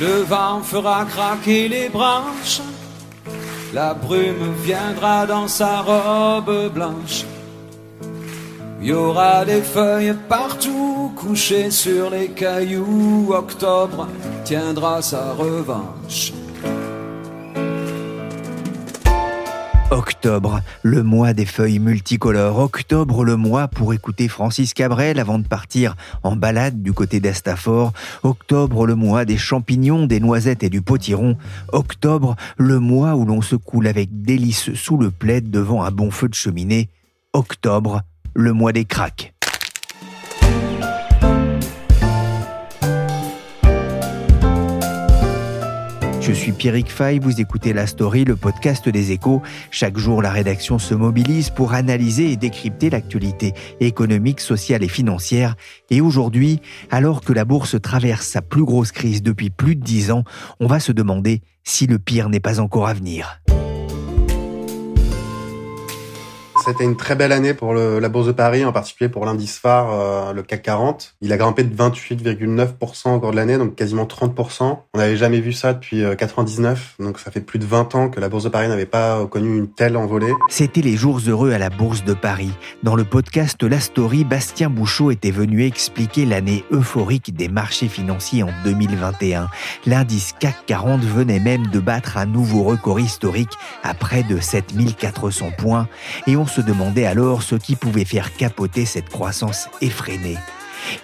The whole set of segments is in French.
Le vent fera craquer les branches, la brume viendra dans sa robe blanche. Il y aura des feuilles partout couchées sur les cailloux. Octobre tiendra sa revanche. Octobre, le mois des feuilles multicolores. Octobre, le mois pour écouter Francis Cabrel avant de partir en balade du côté d'Astafor. Octobre, le mois des champignons, des noisettes et du potiron. Octobre, le mois où l'on se coule avec délice sous le plaid devant un bon feu de cheminée. Octobre, le mois des craques. Je suis Pierrick Fay, vous écoutez La Story, le podcast des échos. Chaque jour, la rédaction se mobilise pour analyser et décrypter l'actualité économique, sociale et financière. Et aujourd'hui, alors que la bourse traverse sa plus grosse crise depuis plus de dix ans, on va se demander si le pire n'est pas encore à venir. C'était une très belle année pour la Bourse de Paris, en particulier pour l'indice phare, euh, le CAC 40. Il a grimpé de 28,9% au cours de l'année, donc quasiment 30%. On n'avait jamais vu ça depuis 99, euh, donc ça fait plus de 20 ans que la Bourse de Paris n'avait pas connu une telle envolée. C'était les jours heureux à la Bourse de Paris. Dans le podcast La Story, Bastien Bouchot était venu expliquer l'année euphorique des marchés financiers en 2021. L'indice CAC 40 venait même de battre un nouveau record historique à près de 7400 points et on se se demandait alors ce qui pouvait faire capoter cette croissance effrénée.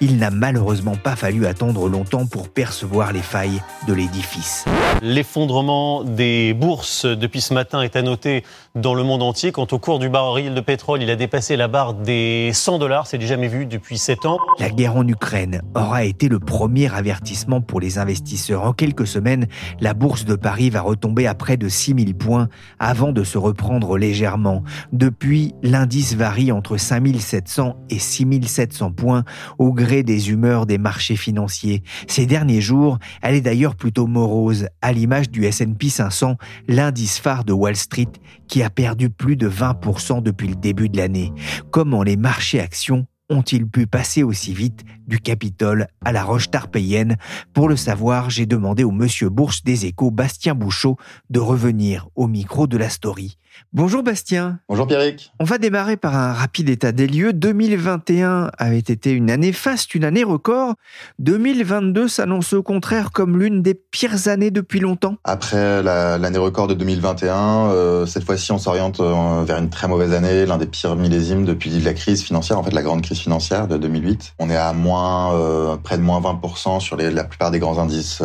Il n'a malheureusement pas fallu attendre longtemps pour percevoir les failles de l'édifice. L'effondrement des bourses depuis ce matin est à noter dans le monde entier. Quant au cours du baril de pétrole, il a dépassé la barre des 100 dollars. C'est du jamais vu depuis 7 ans. La guerre en Ukraine aura été le premier avertissement pour les investisseurs. En quelques semaines, la bourse de Paris va retomber à près de 6000 points avant de se reprendre légèrement. Depuis, l'indice varie entre 5700 et 6700 points au gré des humeurs des marchés financiers. Ces derniers jours, elle est d'ailleurs plutôt morose, à l'image du S&P 500, l'indice phare de Wall Street, qui a perdu plus de 20% depuis le début de l'année. Comment les marchés actions ont-ils pu passer aussi vite du Capitole à la roche tarpéienne? Pour le savoir, j'ai demandé au monsieur Bourse des Échos, Bastien Bouchot, de revenir au micro de la story. Bonjour Bastien. Bonjour Pierrick. On va démarrer par un rapide état des lieux. 2021 avait été une année faste, une année record. 2022 s'annonce au contraire comme l'une des pires années depuis longtemps. Après l'année record de 2021, euh, cette fois-ci on s'oriente euh, vers une très mauvaise année, l'un des pires millésimes depuis la crise financière, en fait la grande crise financière de 2008. On est à moins euh, près de moins 20% sur les, la plupart des grands indices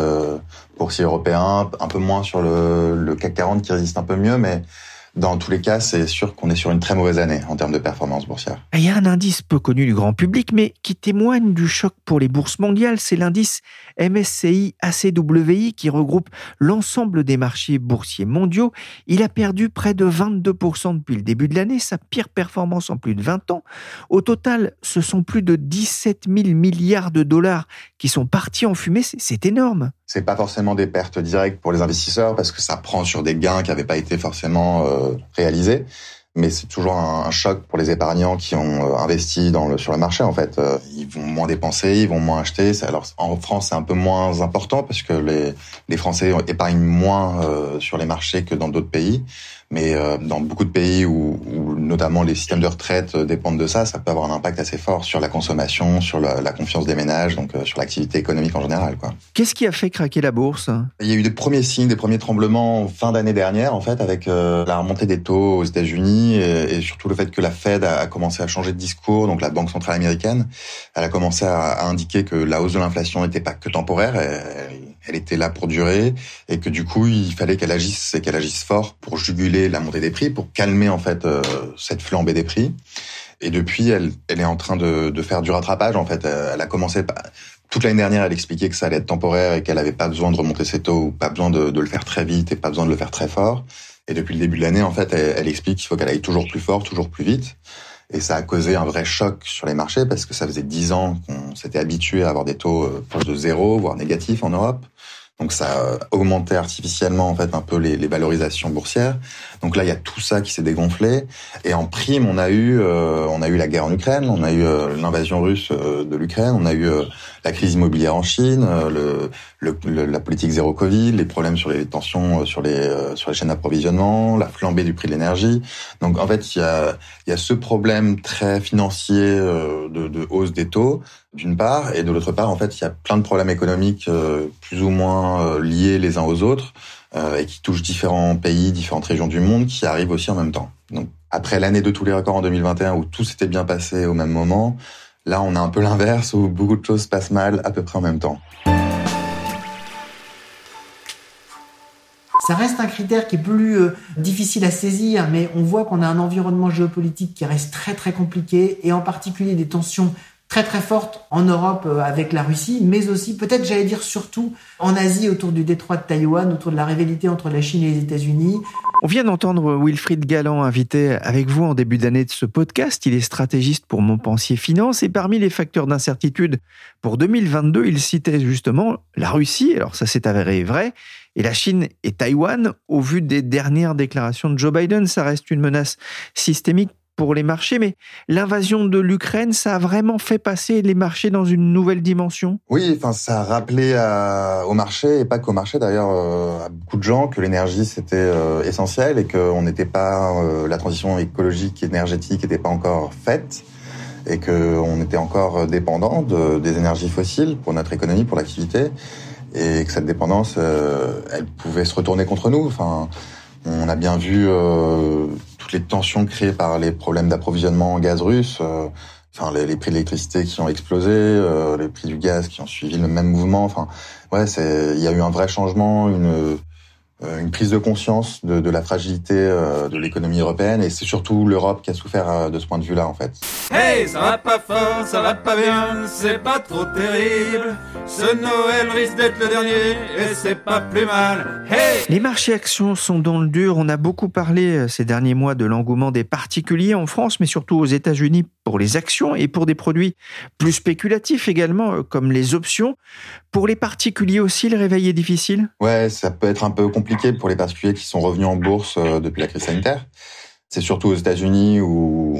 boursiers européens, un peu moins sur le, le CAC 40 qui résiste un peu mieux, mais dans tous les cas, c'est sûr qu'on est sur une très mauvaise année en termes de performance boursière. Il y a un indice peu connu du grand public, mais qui témoigne du choc pour les bourses mondiales. C'est l'indice MSCI ACWI qui regroupe l'ensemble des marchés boursiers mondiaux. Il a perdu près de 22% depuis le début de l'année, sa pire performance en plus de 20 ans. Au total, ce sont plus de 17 000 milliards de dollars qui sont partis en fumée. C'est énorme c'est pas forcément des pertes directes pour les investisseurs parce que ça prend sur des gains qui n'avaient pas été forcément euh, réalisés. Mais c'est toujours un, choc pour les épargnants qui ont euh, investi dans le, sur le marché. En fait, euh, ils vont moins dépenser, ils vont moins acheter. Alors en France, c'est un peu moins important parce que les, les Français épargnent moins sur les marchés que dans d'autres pays. Mais euh, dans beaucoup de pays où, où, notamment les systèmes de retraite euh, dépendent de ça, ça peut avoir un impact assez fort sur la consommation, sur la, la confiance des ménages, donc euh, sur l'activité économique en général. Qu'est-ce qui a fait craquer la bourse? Il y a eu des premiers signes, des premiers tremblements fin d'année dernière, en fait, avec la remontée des taux aux États-Unis et, et, surtout le fait que la Fed a, commencé à changer de discours, donc la Banque centrale américaine, elle a commencé à, à indiquer que la hausse de l'inflation n'était pas que temporaire. Et, elle était là pour durer et que du coup il fallait qu'elle agisse et qu'elle agisse fort pour juguler la montée des prix, pour calmer en fait euh, cette flambée des prix. Et depuis, elle, elle est en train de, de faire du rattrapage. En fait, elle a commencé toute l'année dernière, elle expliquait que ça allait être temporaire et qu'elle avait pas besoin de remonter ses taux, pas besoin de, de, le faire très vite et pas besoin de le faire très fort. Et depuis le début de l'année, en fait, elle, elle explique qu'il faut qu'elle aille toujours plus fort, toujours plus vite. Et ça a causé un vrai choc sur les marchés parce que ça faisait dix ans qu'on s'était habitué à avoir des taux euh, proches de zéro, voire négatifs en Europe. Donc ça a augmenté artificiellement en fait un peu les, les valorisations boursières. Donc là il y a tout ça qui s'est dégonflé et en prime on a eu euh, on a eu la guerre en Ukraine, on a eu euh, l'invasion russe de l'Ukraine, on a eu la crise immobilière en Chine, le, le, la politique zéro Covid, les problèmes sur les tensions sur les sur les chaînes d'approvisionnement, la flambée du prix de l'énergie. Donc en fait il y a il y a ce problème très financier de, de hausse des taux d'une part, et de l'autre part, en fait, il y a plein de problèmes économiques euh, plus ou moins euh, liés les uns aux autres euh, et qui touchent différents pays, différentes régions du monde, qui arrivent aussi en même temps. Donc, après l'année de tous les records en 2021 où tout s'était bien passé au même moment, là, on a un peu l'inverse où beaucoup de choses se passent mal à peu près en même temps. Ça reste un critère qui est plus difficile à saisir, mais on voit qu'on a un environnement géopolitique qui reste très très compliqué, et en particulier des tensions très très forte en Europe euh, avec la Russie, mais aussi peut-être j'allais dire surtout en Asie autour du détroit de Taïwan, autour de la rivalité entre la Chine et les États-Unis. On vient d'entendre Wilfried Galland invité avec vous en début d'année de ce podcast. Il est stratégiste pour Montpensier Finance et parmi les facteurs d'incertitude pour 2022, il citait justement la Russie, alors ça s'est avéré vrai, et la Chine et Taïwan. Au vu des dernières déclarations de Joe Biden, ça reste une menace systémique pour les marchés, mais l'invasion de l'Ukraine, ça a vraiment fait passer les marchés dans une nouvelle dimension? Oui, enfin, ça a rappelé au marché, et pas qu'au marché d'ailleurs, euh, à beaucoup de gens, que l'énergie c'était euh, essentiel et qu'on n'était pas, euh, la transition écologique, énergétique n'était pas encore faite et qu'on était encore dépendant de, des énergies fossiles pour notre économie, pour l'activité, et que cette dépendance, elle pouvait se retourner contre nous. Enfin, on a bien vu les tensions créées par les problèmes d'approvisionnement en gaz russe, euh, enfin les, prix de l'électricité qui ont explosé, euh, les prix du gaz qui ont suivi le même mouvement. Enfin, ouais, c'est il y a eu un vrai changement, une une prise de conscience de, de la fragilité euh, de l'économie européenne et c'est surtout l'Europe qui a souffert euh, de ce point de vue-là en fait. Hey, ça va pas fort, ça va pas bien, c'est pas trop terrible. Ce Noël risque d'être le dernier et c'est pas plus mal. Hey Les marchés actions sont dans le dur. On a beaucoup parlé ces derniers mois de l'engouement des particuliers en France, mais surtout aux États-Unis pour les actions et pour des produits plus spéculatifs également, comme les options. Pour les particuliers aussi, le réveil est difficile? Ouais, ça peut être un peu compliqué pour les particuliers qui sont revenus en bourse euh, depuis la crise sanitaire. C'est surtout aux États-Unis où,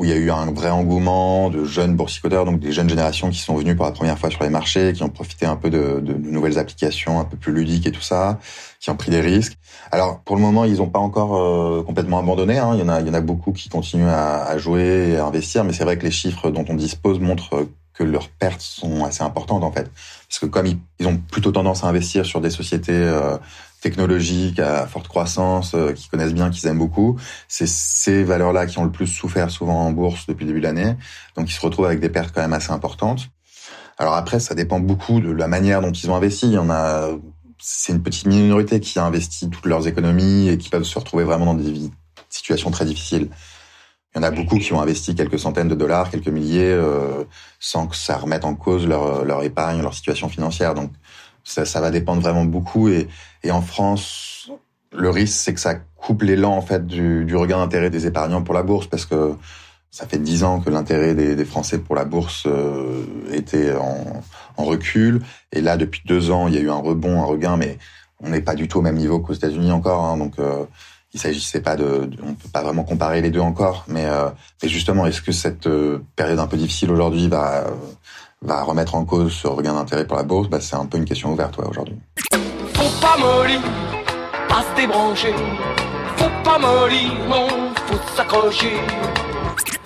il y a eu un vrai engouement de jeunes boursicoteurs, donc des jeunes générations qui sont venues pour la première fois sur les marchés, qui ont profité un peu de, nouvelles applications un peu plus ludiques et tout ça, qui ont pris des risques. Alors pour le moment, ils n'ont pas encore euh, complètement abandonné. Hein. Il y en a, beaucoup qui continuent à, à jouer et à investir, mais c'est vrai que les chiffres dont on dispose montrent que leurs pertes sont assez importantes en fait, parce que comme ils, ont plutôt tendance à investir sur des sociétés euh, technologiques à forte croissance, euh, qui connaissent bien, qu'ils aiment beaucoup, c'est ces valeurs-là qui ont le plus souffert souvent en bourse depuis le début de l'année, donc ils se retrouvent avec des pertes quand même assez importantes. Alors après, ça dépend beaucoup de la manière dont ils ont investi. Il y en a, c'est une petite minorité qui a investi toutes leurs économies et qui peuvent se retrouver vraiment dans des situations très difficiles. Il y en a beaucoup qui ont investi quelques centaines de dollars, quelques milliers, euh, sans que ça remette en cause leur, leur épargne, leur situation financière. Donc ça, ça va dépendre vraiment beaucoup. Et, et en France, le risque, c'est que ça coupe l'élan en fait du, du regain d'intérêt des épargnants pour la bourse, parce que ça fait dix ans que l'intérêt des, des, Français pour la bourse euh, était en, en, recul. Et là, depuis deux ans, il y a eu un rebond, un regain, mais on n'est pas du tout au même niveau qu'aux États-Unis encore. Hein, donc euh, il s'agissait pas de, on peut pas vraiment comparer les deux encore, mais, euh, mais justement, est-ce que cette euh, période un peu difficile aujourd'hui va va remettre en cause ce regain d'intérêt pour la bourse bah, C'est un peu une question ouverte ouais, aujourd'hui. Faut pas mollir, pas se débrancher. Faut pas mollir, non, faut s'accrocher.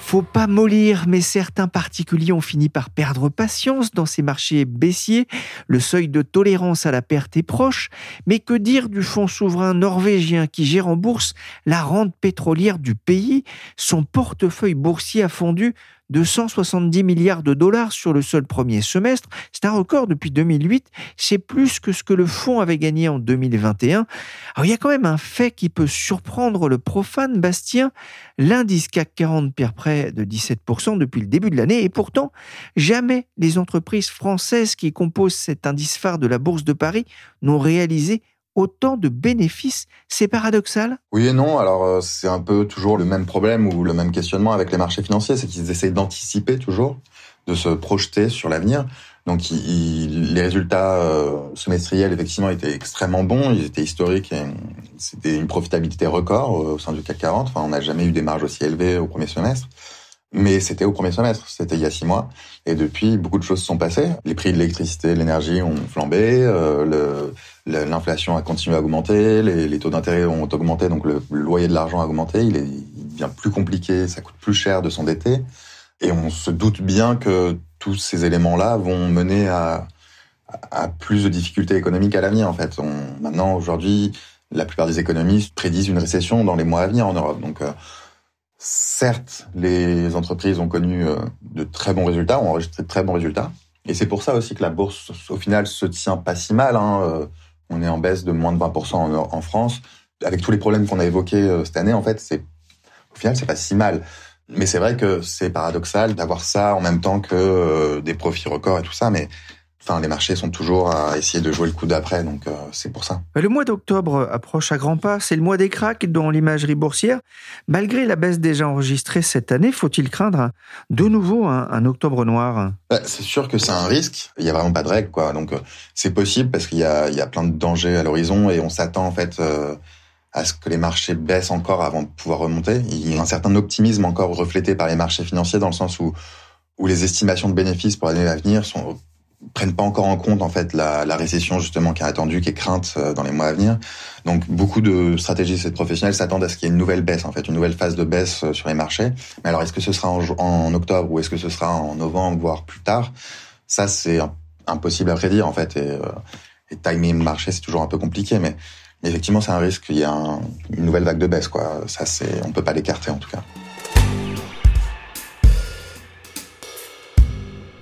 Faut pas mollir, mais certains particuliers ont fini par perdre patience dans ces marchés baissiers. Le seuil de tolérance à la perte est proche. Mais que dire du fonds souverain norvégien qui gère en bourse la rente pétrolière du pays? Son portefeuille boursier a fondu de 170 milliards de dollars sur le seul premier semestre. C'est un record depuis 2008. C'est plus que ce que le fonds avait gagné en 2021. Alors, il y a quand même un fait qui peut surprendre le profane Bastien. L'indice CAC 40 perd près de 17% depuis le début de l'année et pourtant, jamais les entreprises françaises qui composent cet indice phare de la Bourse de Paris n'ont réalisé autant de bénéfices. C'est paradoxal? Oui et non. Alors euh, c'est un peu toujours le même problème ou le même questionnement avec les marchés financiers, c'est qu'ils essayent d'anticiper toujours, de se projeter sur l'avenir. Donc les résultats euh, semestriels effectivement étaient extrêmement bons, ils étaient historiques et c'était une profitabilité record euh, au sein du CAC 40. Enfin, on n'a jamais eu des marges aussi élevées au premier semestre. Mais c'était au premier semestre, c'était il y a six mois. Et depuis, beaucoup de choses sont passées. Les prix de l'électricité, de l'énergie ont flambé, euh, l'inflation a continué à augmenter, les, les taux d'intérêt ont augmenté, donc le, loyer de l'argent a augmenté. Il, est, il devient plus compliqué, ça coûte plus cher de s'endetter. Et on se doute bien que tous ces éléments-là vont mener à, à plus de difficultés économiques à l'avenir. En fait, on, maintenant, aujourd'hui, la plupart des économistes prédisent une récession dans les mois à venir en Europe. Donc euh, Certes, les entreprises ont connu euh, de très bons résultats, ont enregistré de très bons résultats. Et c'est pour ça aussi que la bourse, au final, se tient pas si mal. Hein. Euh, on est en baisse de moins de 20% en, France. Avec tous les problèmes qu'on a évoqués euh, cette année, en fait, c'est au final, c'est pas si mal. Mais c'est vrai que c'est paradoxal d'avoir ça en même temps que des profits records et tout ça. Mais Enfin, les marchés sont toujours à essayer de jouer le coup d'après, donc euh, c'est pour ça. Le mois d'octobre approche à grands pas. C'est le mois des cracks dans l'imagerie boursière. Malgré la baisse déjà enregistrée cette année, faut-il craindre de nouveau un, octobre noir? Bah, C'est sûr que c'est un risque. Il n'y a vraiment pas de règle, quoi. Donc euh, c'est possible parce qu'il y a, y a plein de dangers à l'horizon et on s'attend en fait. Euh, à ce que les marchés baissent encore avant de pouvoir remonter. Il y a un certain optimisme encore reflété par les marchés financiers dans le sens où, où les estimations de bénéfices pour l'année à venir sont prennent pas encore en compte en fait la, récession justement qui est attendue, qui est crainte euh, dans les mois à venir. Donc beaucoup de stratégistes et de professionnels s'attendent à ce qu'il y ait une nouvelle baisse en fait, une nouvelle phase de baisse euh, sur les marchés. Mais alors est-ce que ce sera en, octobre ou est-ce que ce sera en novembre voire plus tard? Ça c'est impossible à prédire en fait et, euh, et le marché c'est toujours un peu compliqué mais effectivement c'est un risque qu'il y ait une nouvelle vague de baisse quoi. Ça c'est on peut pas l'écarter en tout cas.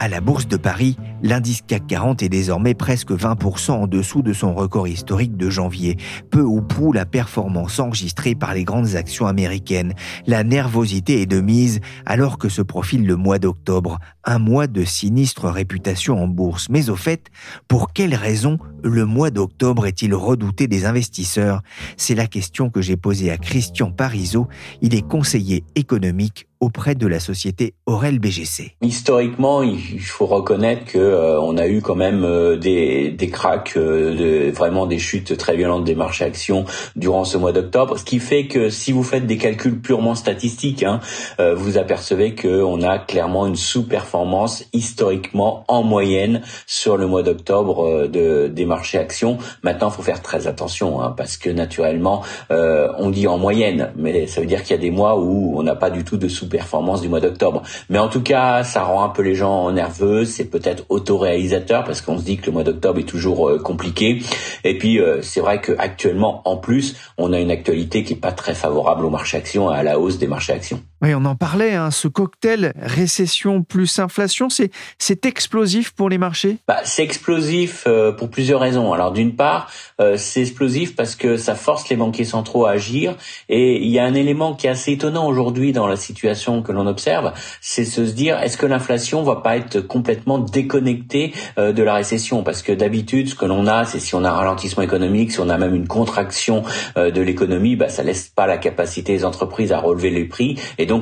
À la Bourse de Paris, l'indice CAC 40 est désormais presque 20% en dessous de son record historique de janvier. Peu ou prou la performance enregistrée par les grandes actions américaines. La nervosité est de mise alors que se profile le mois d'octobre, un mois de sinistre réputation en bourse. Mais au fait, pour quelles raisons le mois d'octobre est-il redouté des investisseurs? C'est la question que j'ai posée à Christian Parizeau. Il est conseiller économique auprès de la société Aurel BGC. Historiquement, il faut reconnaître que euh, on a eu quand même euh, des, des cracks, euh, vraiment des chutes très violentes des marchés actions durant ce mois d'octobre, ce qui fait que si vous faites des calculs purement statistiques, hein, vous apercevez qu'on a clairement une sous-performance historiquement en moyenne sur le mois d'octobre de, des marchés actions. Maintenant, il faut faire très attention hein, parce que naturellement, on dit en moyenne, mais ça veut dire qu'il y a des mois où on n'a pas du tout de sous performance du mois d'octobre. Mais en tout cas, ça rend un peu les gens nerveux, c'est peut-être autoréalisateur parce qu'on se dit que le mois d'octobre est toujours euh, compliqué. Et puis euh, c'est vrai qu'actuellement, en plus, on a une actualité qui est pas très favorable au marché actions et à la hausse des marchés actions. Oui, on en parlait, hein, ce cocktail récession plus inflation, c'est explosif pour les marchés? Bah, C'est explosif euh, pour plusieurs raisons. Alors d'une part, c'est explosif parce que ça force les banquiers centraux à agir. Et il y a un élément qui est assez étonnant aujourd'hui dans la situation que l'on observe, c'est se dire est-ce que l'inflation va pas être complètement déconnectée euh, de la récession? Parce que d'habitude, ce que l'on a, c'est si on a un ralentissement économique, si on a même une contraction euh, de l'économie, bah, ça laisse pas la capacité des entreprises à relever les prix,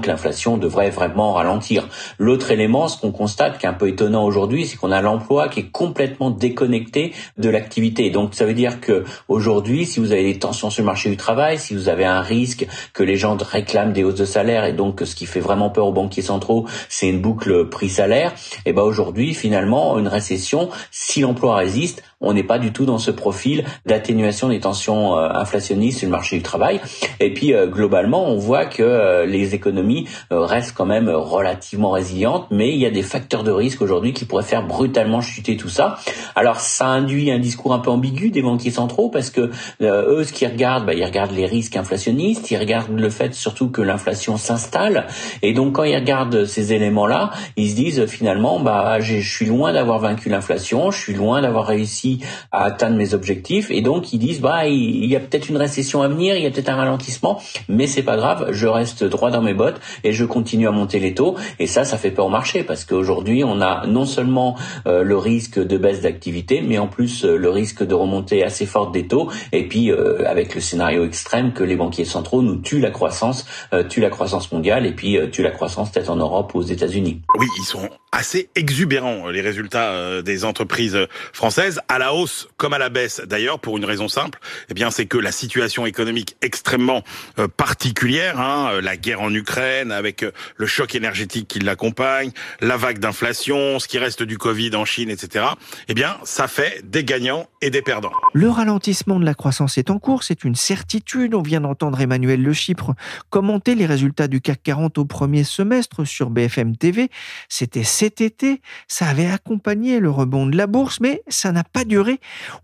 l'inflation devrait vraiment ralentir. L'autre élément, ce qu'on constate, qui est un peu étonnant aujourd'hui, c'est qu'on a l'emploi qui est complètement déconnecté de l'activité. Donc ça veut dire que aujourd'hui, si vous avez des tensions sur le marché du travail, si vous avez un risque que les gens réclament des hausses de salaire et donc ce qui fait vraiment peur aux banquiers centraux, c'est une boucle prix-salaire. Et ben aujourd'hui, finalement, une récession, si l'emploi résiste, on n'est pas du tout dans ce profil d'atténuation des tensions euh, inflationnistes sur le marché du travail. Et puis euh, globalement, on voit que euh, les économies restent quand même relativement résilientes, mais il y a des facteurs de risque aujourd'hui qui pourraient faire brutalement chuter tout ça. Alors ça induit un discours un peu ambigu des banquiers centraux parce que eux, ce qu'ils regardent, bah, ils regardent les risques inflationnistes, ils regardent le fait surtout que l'inflation s'installe, et donc quand ils regardent ces éléments-là, ils se disent finalement, bah je suis loin d'avoir vaincu l'inflation, je suis loin d'avoir réussi à atteindre mes objectifs. Et donc ils disent bah il y a peut-être une récession à venir, il y a peut-être un ralentissement, mais c'est pas grave, je reste droit dans mes bottes et je continue à monter les taux. Et ça ça fait peur au marché parce qu'aujourd'hui on a non seulement euh, le risque de baisse d'activité mais en plus euh, le risque de remontée assez forte des taux. Et puis euh, avec le scénario extrême que les banquiers centraux nous tuent la croissance, tuent la croissance mondiale et puis tuent la croissance peut-être en Europe ou aux États-Unis. Oui, ils sont assez exubérants les résultats des entreprises françaises à la hausse comme à la baisse d'ailleurs pour une raison simple, eh bien c'est que la situation économique extrêmement euh, particulière, hein, la guerre en Ukraine avec euh, le choc énergétique qui l'accompagne, la vague d'inflation, ce qui reste du Covid en Chine, etc. Eh bien ça fait des gagnants et des perdants. Le ralentissement de la croissance est en cours, c'est une certitude. On vient d'entendre Emmanuel Le Chypre commenter les résultats du CAC 40 au premier semestre sur BFM TV. C'était cet été, ça avait accompagné le rebond de la bourse, mais ça n'a pas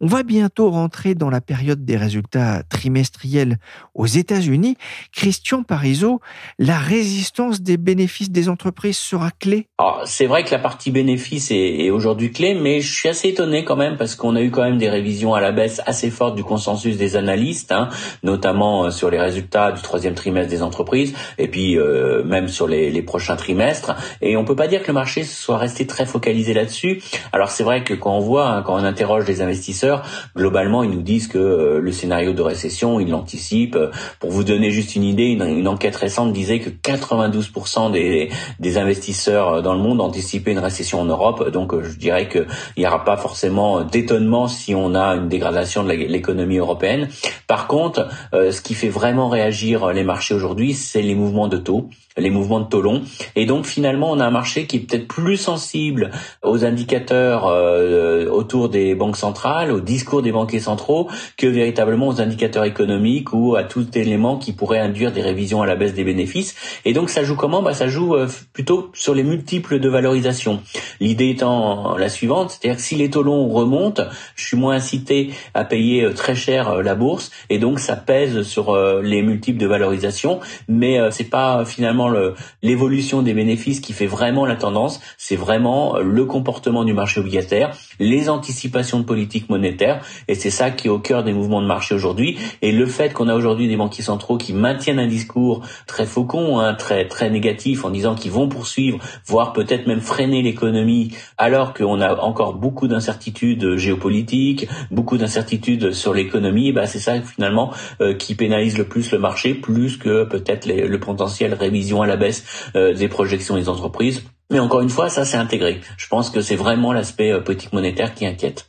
On va bientôt rentrer dans la période des résultats trimestriels aux États-Unis. Christian Parizeau, la résistance des bénéfices des entreprises sera clé? C'est vrai que la partie bénéfice est, aujourd'hui clé, mais je suis assez étonné quand même parce qu'on a eu quand même des révisions à la baisse assez fortes du consensus des analystes, hein, notamment euh, sur les résultats du troisième trimestre des entreprises et puis euh, même sur les, prochains trimestres. Et on peut pas dire que le marché soit resté très focalisé là-dessus. Alors c'est vrai que quand on voit, hein, quand on interroge les investisseurs, globalement, ils nous disent que euh, le scénario de récession, ils l'anticipent. Pour vous donner juste une idée, une, enquête récente disait que 92% des, des investisseurs euh, dans le monde anticipaient une récession en Europe. Donc, euh, je dirais qu'il n'y aura pas forcément d'étonnement si on a une dégradation de l'économie européenne. Par contre, ce qui fait vraiment réagir les marchés aujourd'hui, c'est les mouvements de taux les mouvements de taux. Et donc finalement, on a un marché qui est peut-être plus sensible aux indicateurs euh, autour des banques centrales, au discours des banquiers centraux, que véritablement aux indicateurs économiques ou à tout élément qui pourrait induire des révisions à la baisse des bénéfices. Et donc ça joue comment? Bah, Ça joue euh, plutôt sur les multiples de valorisation. L'idée étant la suivante, c'est-à-dire que si les taux remontent, je suis moins incité à payer euh, très cher la bourse, et donc ça pèse sur les multiples de valorisation, mais c'est pas finalement l'évolution des bénéfices qui fait vraiment la tendance, c'est vraiment euh, le comportement du marché obligataire, les anticipations de politique monétaire, et c'est ça qui est au cœur des mouvements de marché aujourd'hui. Et le fait qu'on a aujourd'hui des banquiers centraux qui maintiennent un discours très faucon, hein, très très négatif, en disant qu'ils vont poursuivre, voire peut-être même freiner l'économie, alors qu'on a encore beaucoup d'incertitudes géopolitiques, beaucoup d'incertitudes sur l'économie, bah c'est ça finalement euh, qui pénalise le plus le marché, plus que peut-être le potentiel révision à la baisse euh, des projections des entreprises. Mais encore une fois, ça c'est intégré. Je pense que c'est vraiment l'aspect euh, politique monétaire qui inquiète.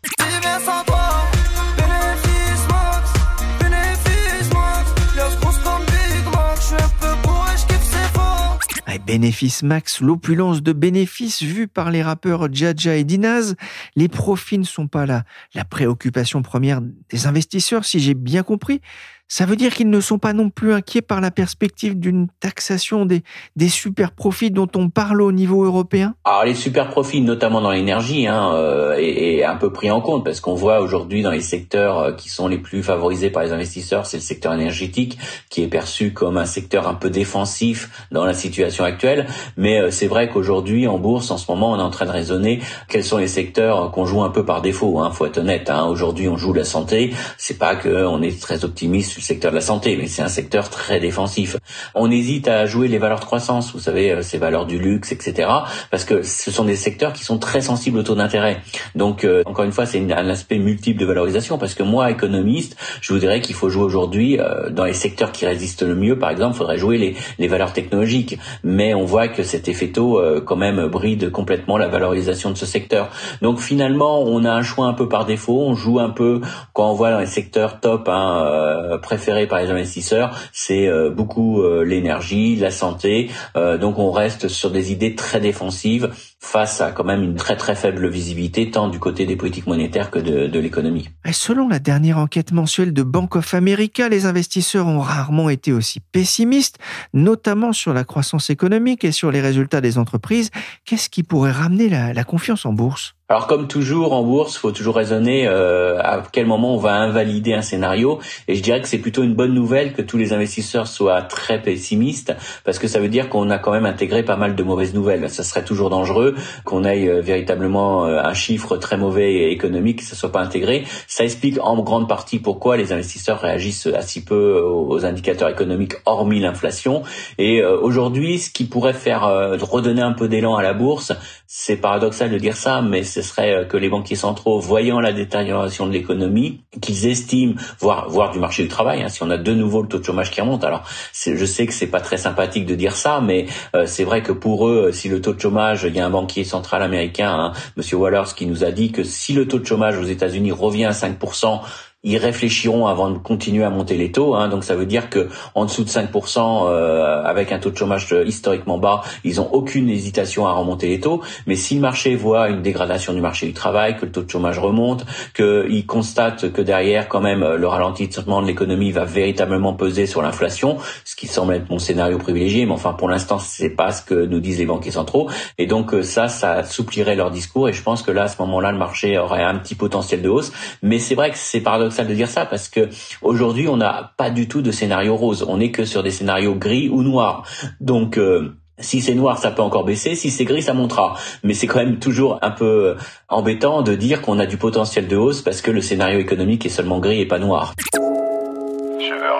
Bénéfice max, l'opulence de bénéfices vue par les rappeurs Jaja et Dinaz, les profits ne sont pas là. La préoccupation première des investisseurs, si j'ai bien compris, ça veut dire qu'ils ne sont pas non plus inquiets par la perspective d'une taxation des, des super profits dont on parle au niveau européen? Alors les super profits, notamment dans l'énergie, hein, euh, est, un peu pris en compte parce qu'on voit aujourd'hui dans les secteurs euh, qui sont les plus favorisés par les investisseurs, c'est le secteur énergétique qui est perçu comme un secteur un peu défensif dans la situation actuelle. Mais euh, c'est vrai qu'aujourd'hui en bourse, en ce moment, on est en train de raisonner quels sont les secteurs qu'on joue un peu par défaut. Hein, faut être honnête. Hein. Aujourd'hui, on joue la santé. C'est pas qu'on est très optimiste le secteur de la santé, mais c'est un secteur très défensif. On hésite à jouer les valeurs de croissance, vous savez, euh, ces valeurs du luxe, etc., parce que ce sont des secteurs qui sont très sensibles au taux d'intérêt. Donc, euh, encore une fois, c'est un aspect multiple de valorisation, parce que moi, économiste, je vous dirais qu'il faut jouer aujourd'hui euh, dans les secteurs qui résistent le mieux. Par exemple, il faudrait jouer les, les valeurs technologiques, mais on voit que cet effet taux, quand même, bride complètement la valorisation de ce secteur. Donc, finalement, on a un choix un peu par défaut. On joue un peu quand on voit dans les secteurs top, hein, préféré par les investisseurs, c'est beaucoup l'énergie, la santé. donc on reste sur des idées très défensives face à quand même une très très faible visibilité tant du côté des politiques monétaires que de, de l'économie. Selon la dernière enquête mensuelle de Bank of America, les investisseurs ont rarement été aussi pessimistes, notamment sur la croissance économique et sur les résultats des entreprises. Qu'est-ce qui pourrait ramener la confiance en bourse? Alors comme toujours en bourse, faut toujours raisonner euh, à quel moment on va invalider un scénario. Et je dirais que c'est plutôt une bonne nouvelle que tous les investisseurs soient très pessimistes, parce que ça veut dire qu'on a quand même intégré pas mal de mauvaises nouvelles. Ça serait toujours dangereux qu'on aille euh, véritablement euh, un chiffre très mauvais et économique, que ça soit pas intégré. Ça explique en grande partie pourquoi les investisseurs réagissent assez peu aux indicateurs économiques, hormis l'inflation. Et aujourd'hui, ce qui pourrait faire redonner un peu d'élan à la bourse, c'est paradoxal de dire ça, mais ce serait euh, que les banquiers centraux, voyant la détérioration de l'économie, qu'ils estiment, voire, voire du marché du travail, hein, si on a de nouveau le taux de chômage qui remonte. Alors, je sais que c'est pas très sympathique de dire ça, mais euh, c'est vrai que pour eux, si le taux de chômage, il y a un banquier central américain, hein, Monsieur Wallers, qui nous a dit que si le taux de chômage aux États-Unis revient à 5%, ils réfléchiront avant de continuer à monter les taux. Hein, donc ça veut dire que en dessous de 5%, euh, avec un taux de chômage historiquement bas, ils ont aucune hésitation à remonter les taux. Mais si le marché voit une dégradation du marché du travail, que le taux de chômage remonte, qu'ils constatent que derrière quand même le ralentissement de l'économie va véritablement peser sur l'inflation, ce qui semble être mon scénario privilégié, mais enfin pour l'instant c'est pas ce que nous disent les banquiers centraux. Et donc euh, ça, ça assouplirait leur discours. Et je pense que là, à ce moment-là, le marché aurait un petit potentiel de hausse. Mais c'est vrai que c'est paradoxal de dire ça parce que aujourd'hui on n'a pas du tout de scénario rose. On n'est que sur des scénarios gris ou noirs. Donc euh, si c'est noir, ça peut encore baisser. Si c'est gris, ça montera. Mais c'est quand même toujours un peu embêtant de dire qu'on a du potentiel de hausse parce que le scénario économique est seulement gris et pas noir. Je veux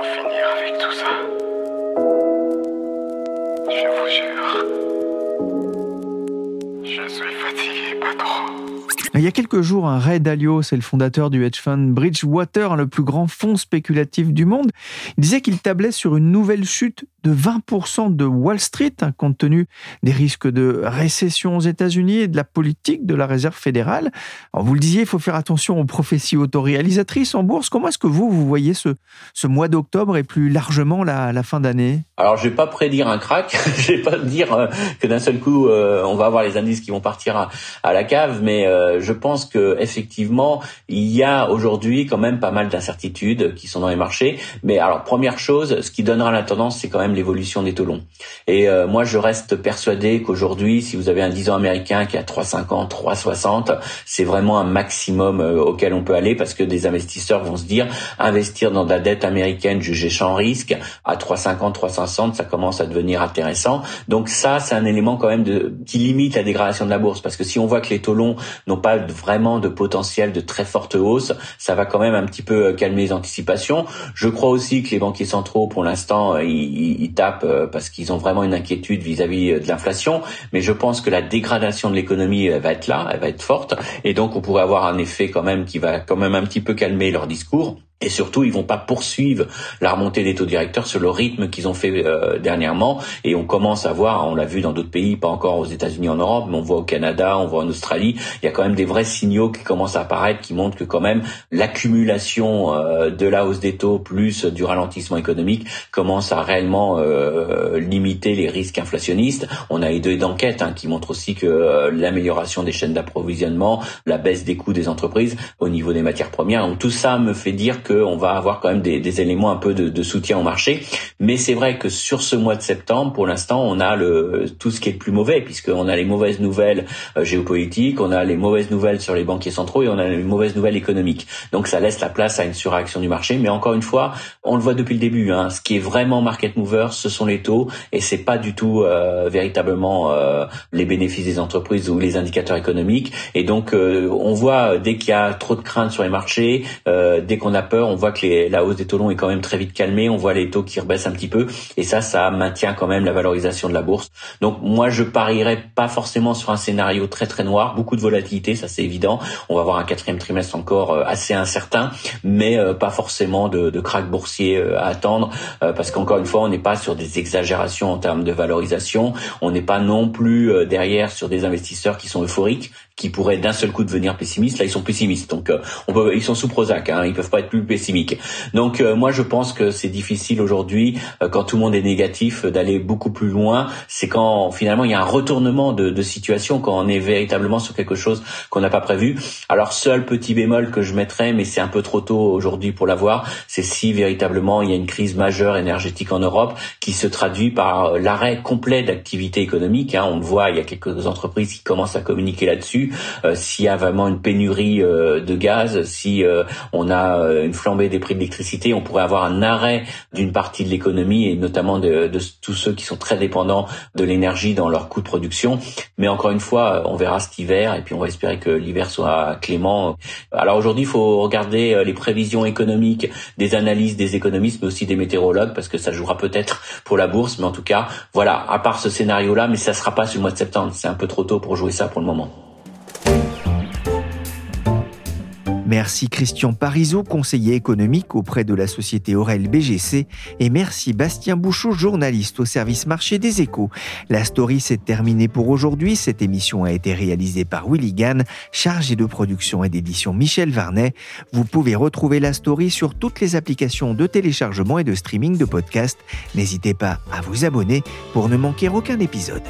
Il y a quelques jours, un Ray Dalio, c'est le fondateur du hedge fund Bridgewater, le plus grand fonds spéculatif du monde, il disait qu'il tablait sur une nouvelle chute de 20% de Wall Street, hein, compte tenu des risques de récession aux États-Unis et de la politique de la Réserve fédérale. vous le disiez, il faut faire attention aux prophéties autoréalisatrices en bourse. Comment est-ce que vous, vous voyez ce, mois d'octobre et plus largement la, fin d'année? Alors, je vais pas prédire un crack. je vais pas dire euh, que d'un seul coup, euh, on va avoir les indices qui vont partir à, à la cave, mais euh, je pense que effectivement, il y a aujourd'hui quand même pas mal d'incertitudes qui sont dans les marchés. Mais alors, première chose, ce qui donnera la tendance, c'est quand même l'évolution des taux longs. Et euh, moi, je reste persuadé qu'aujourd'hui, si vous avez un 10 ans américain qui a 3,50, 3,60, c'est vraiment un maximum euh, auquel on peut aller parce que des investisseurs vont se dire investir dans de la dette américaine jugée sans risque à 3,50, 3,60, ça commence à devenir intéressant. Donc ça, c'est un élément quand même de, qui limite la dégradation de la bourse parce que si on voit que les taux longs n'ont pas vraiment de potentiel de très forte hausse, ça va quand même un petit peu euh, calmer les anticipations. Je crois aussi que les banquiers centraux, pour l'instant, ils, ils tapent euh, parce qu'ils ont vraiment une inquiétude vis-à-vis euh, de l'inflation. Mais je pense que la dégradation de l'économie va être là, elle va être forte, et donc on pourrait avoir un effet quand même qui va quand même un petit peu calmer leur discours. Et surtout, ils vont pas poursuivre la remontée des taux directeurs sur le rythme qu'ils ont fait euh, dernièrement. Et on commence à voir, on l'a vu dans d'autres pays, pas encore aux États-Unis, en Europe, mais on voit au Canada, on voit en Australie, il y a quand même des vrais signaux qui commencent à apparaître, qui montrent que quand même l'accumulation euh, de la hausse des taux plus du ralentissement économique commence à réellement euh, limiter les risques inflationnistes. On a les deux d'enquête hein, qui montrent aussi que l'amélioration des chaînes d'approvisionnement, la baisse des coûts des entreprises au niveau des matières premières, donc tout ça me fait dire que on va avoir quand même des, éléments un peu de, soutien au marché. Mais c'est vrai que sur ce mois de septembre, pour l'instant, on a le tout ce qui est le plus mauvais, puisqu'on a les mauvaises nouvelles euh, géopolitiques, on a les mauvaises nouvelles sur les banquiers centraux et on a les mauvaises nouvelles économiques. Donc ça laisse la place à une surréaction du marché. Mais encore une fois, on le voit depuis le début. Hein, ce qui est vraiment market mover, ce sont les taux, et c'est pas du tout euh, véritablement euh, les bénéfices des entreprises ou les indicateurs économiques. Et donc on voit dès qu'il y a trop de craintes sur les marchés, dès qu'on a peur on voit que la hausse des taux longs est quand même très vite calmée. On voit les taux qui rebaissent un petit peu. Et ça, ça maintient quand même la valorisation de la bourse. Donc moi, je parierais pas forcément sur un scénario très très noir. Beaucoup de volatilité, ça c'est évident. On va avoir un quatrième trimestre encore euh, assez incertain, mais euh, pas forcément de, de boursier euh, à attendre. parce qu'encore une fois, on n'est pas sur des exagérations en termes de valorisation. On n'est pas non plus derrière sur des investisseurs qui sont euphoriques qui pourraient d'un seul coup devenir pessimistes. Là, ils sont pessimistes. Donc, on peut, ils sont sous Prozac. Hein. Ils peuvent pas être plus Donc moi je pense que c'est difficile aujourd'hui quand tout le monde est négatif d'aller beaucoup plus loin. C'est quand finalement il y a un retournement de, de situation, quand on est véritablement sur quelque chose qu'on n'a pas prévu. Alors seul petit bémol que je mettrais, mais c'est un peu trop tôt aujourd'hui pour l'avoir, c'est si véritablement il y a une crise majeure énergétique en Europe qui se traduit par l'arrêt complet d'activité économique. Hein. On le voit, il y a quelques entreprises qui commencent à communiquer là-dessus. Euh, s'il y a vraiment une pénurie euh, de gaz, si euh, on a une flambée des prix de l'électricité, on pourrait avoir un arrêt d'une partie de l'économie et notamment de, tous ceux qui sont très dépendants de l'énergie dans leur coût de production. Mais encore une fois, on verra cet hiver et puis on va espérer que l'hiver soit clément. Alors aujourd'hui, il faut regarder les prévisions économiques, des analyses des économistes, mais aussi des météorologues, parce que ça jouera peut-être pour la bourse. Mais en tout cas, voilà, à part ce scénario-là, mais ça sera pas sur le mois de septembre. C'est un peu trop tôt pour jouer ça pour le moment. Merci Christian Parizeau, conseiller économique auprès de la société Aurel BGC, et merci Bastien Bouchot, journaliste au service marché des échos. La story s'est terminée pour aujourd'hui. Cette émission a été réalisée par Willy Gann, chargé de production et d'édition Michel Varnet. Vous pouvez retrouver la story sur toutes les applications de téléchargement et de streaming de podcasts. N'hésitez pas à vous abonner pour ne manquer aucun épisode.